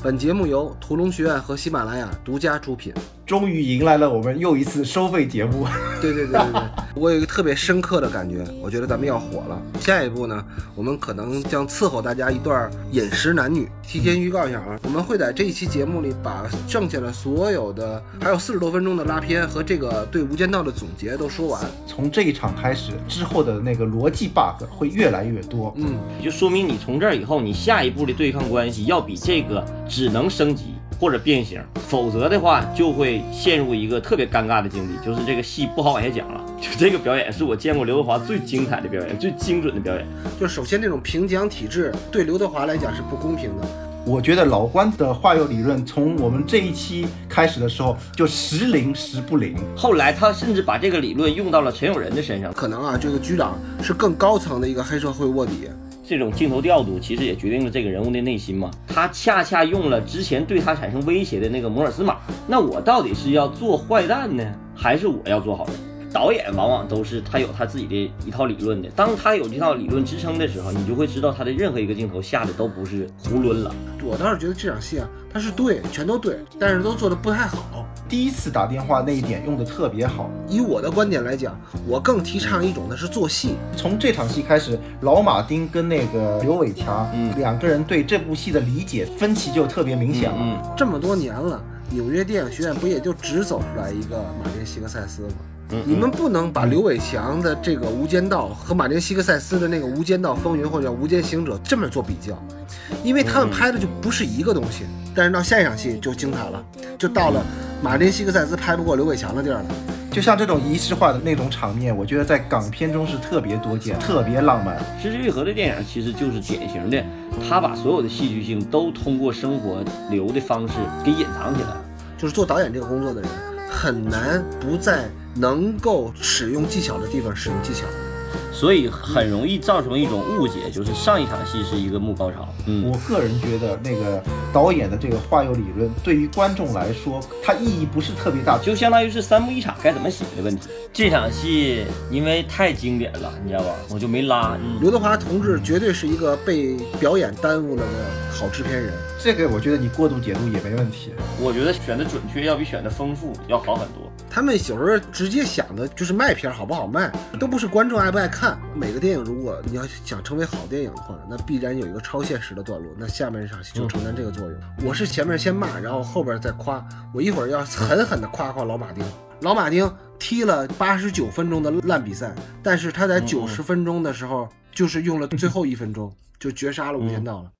本节目由屠龙学院和喜马拉雅独家出品。终于迎来了我们又一次收费节目。对对对对对，我有一个特别深刻的感觉，我觉得咱们要火了。下一步呢，我们可能将伺候大家一段饮食男女。提前预告一下啊，我们会在这一期节目里把剩下的所有的还有四十多分钟的拉片和这个对《无间道》的总结都说完。从这一场开始，之后的那个逻辑 bug 会越来越多。嗯，就说明你从这儿以后，你下一步的对抗关系要比这个只能升级或者变形，否则的话就会陷入一个特别尴尬的境地，就是这个戏不好往下讲了。就这个表演是我见过刘德华最精彩的表演，最精准的表演。就首先这种评奖体制对刘德华来讲是不公平的。我觉得老关的话有理论，从我们这一期开始的时候就时灵时不灵。后来他甚至把这个理论用到了陈永仁的身上。可能啊，这个局长是更高层的一个黑社会卧底。这种镜头调度其实也决定了这个人物的内心嘛。他恰恰用了之前对他产生威胁的那个摩尔斯码。那我到底是要做坏蛋呢，还是我要做好人？导演往往都是他有他自己的一套理论的。当他有这套理论支撑的时候，你就会知道他的任何一个镜头下的都不是囫囵了。我倒是觉得这场戏啊，他是对，全都对，但是都做的不太好。第一次打电话那一点用的特别好。以我的观点来讲，我更提倡一种的是做戏。从这场戏开始，老马丁跟那个刘伟强，嗯，两个人对这部戏的理解分歧就特别明显了。这么多年了，纽约电影学院不也就只走出来一个马丁·西克塞斯吗？你们不能把刘伟强的这个《无间道》和马丁·西克塞斯的那个《无间道风云》或者《无间行者》这么做比较，因为他们拍的就不是一个东西。但是到下一场戏就精彩了，就到了马丁·西克塞斯拍不过刘伟强的地儿了。就像这种仪式化的那种场面，我觉得在港片中是特别多见，特别浪漫。失之愈合的电影其实就是典型的，他把所有的戏剧性都通过生活流的方式给隐藏起来了。就是做导演这个工作的人，很难不在能够使用技巧的地方使用技巧。所以很容易造成一种误解，就是上一场戏是一个幕高潮。嗯，我个人觉得那个导演的这个话有理论，对于观众来说，它意义不是特别大，就相当于是三幕一场该怎么写的问题。这场戏因为太经典了，你知道吧？我就没拉。刘德华同志绝对是一个被表演耽误了的好制片人。这个我觉得你过度解读也没问题。我觉得选的准确要比选的丰富要好很多。他们有时候直接想的就是卖片好不好卖，都不是观众爱不爱看。每个电影如果你要想成为好电影的话，那必然有一个超现实的段落。那下面这场戏就承担这个作用。我是前面先骂，然后后边再夸。我一会儿要狠狠的夸夸老马丁。老马丁踢了八十九分钟的烂比赛，但是他在九十分钟的时候，就是用了最后一分钟就绝杀了无间道了。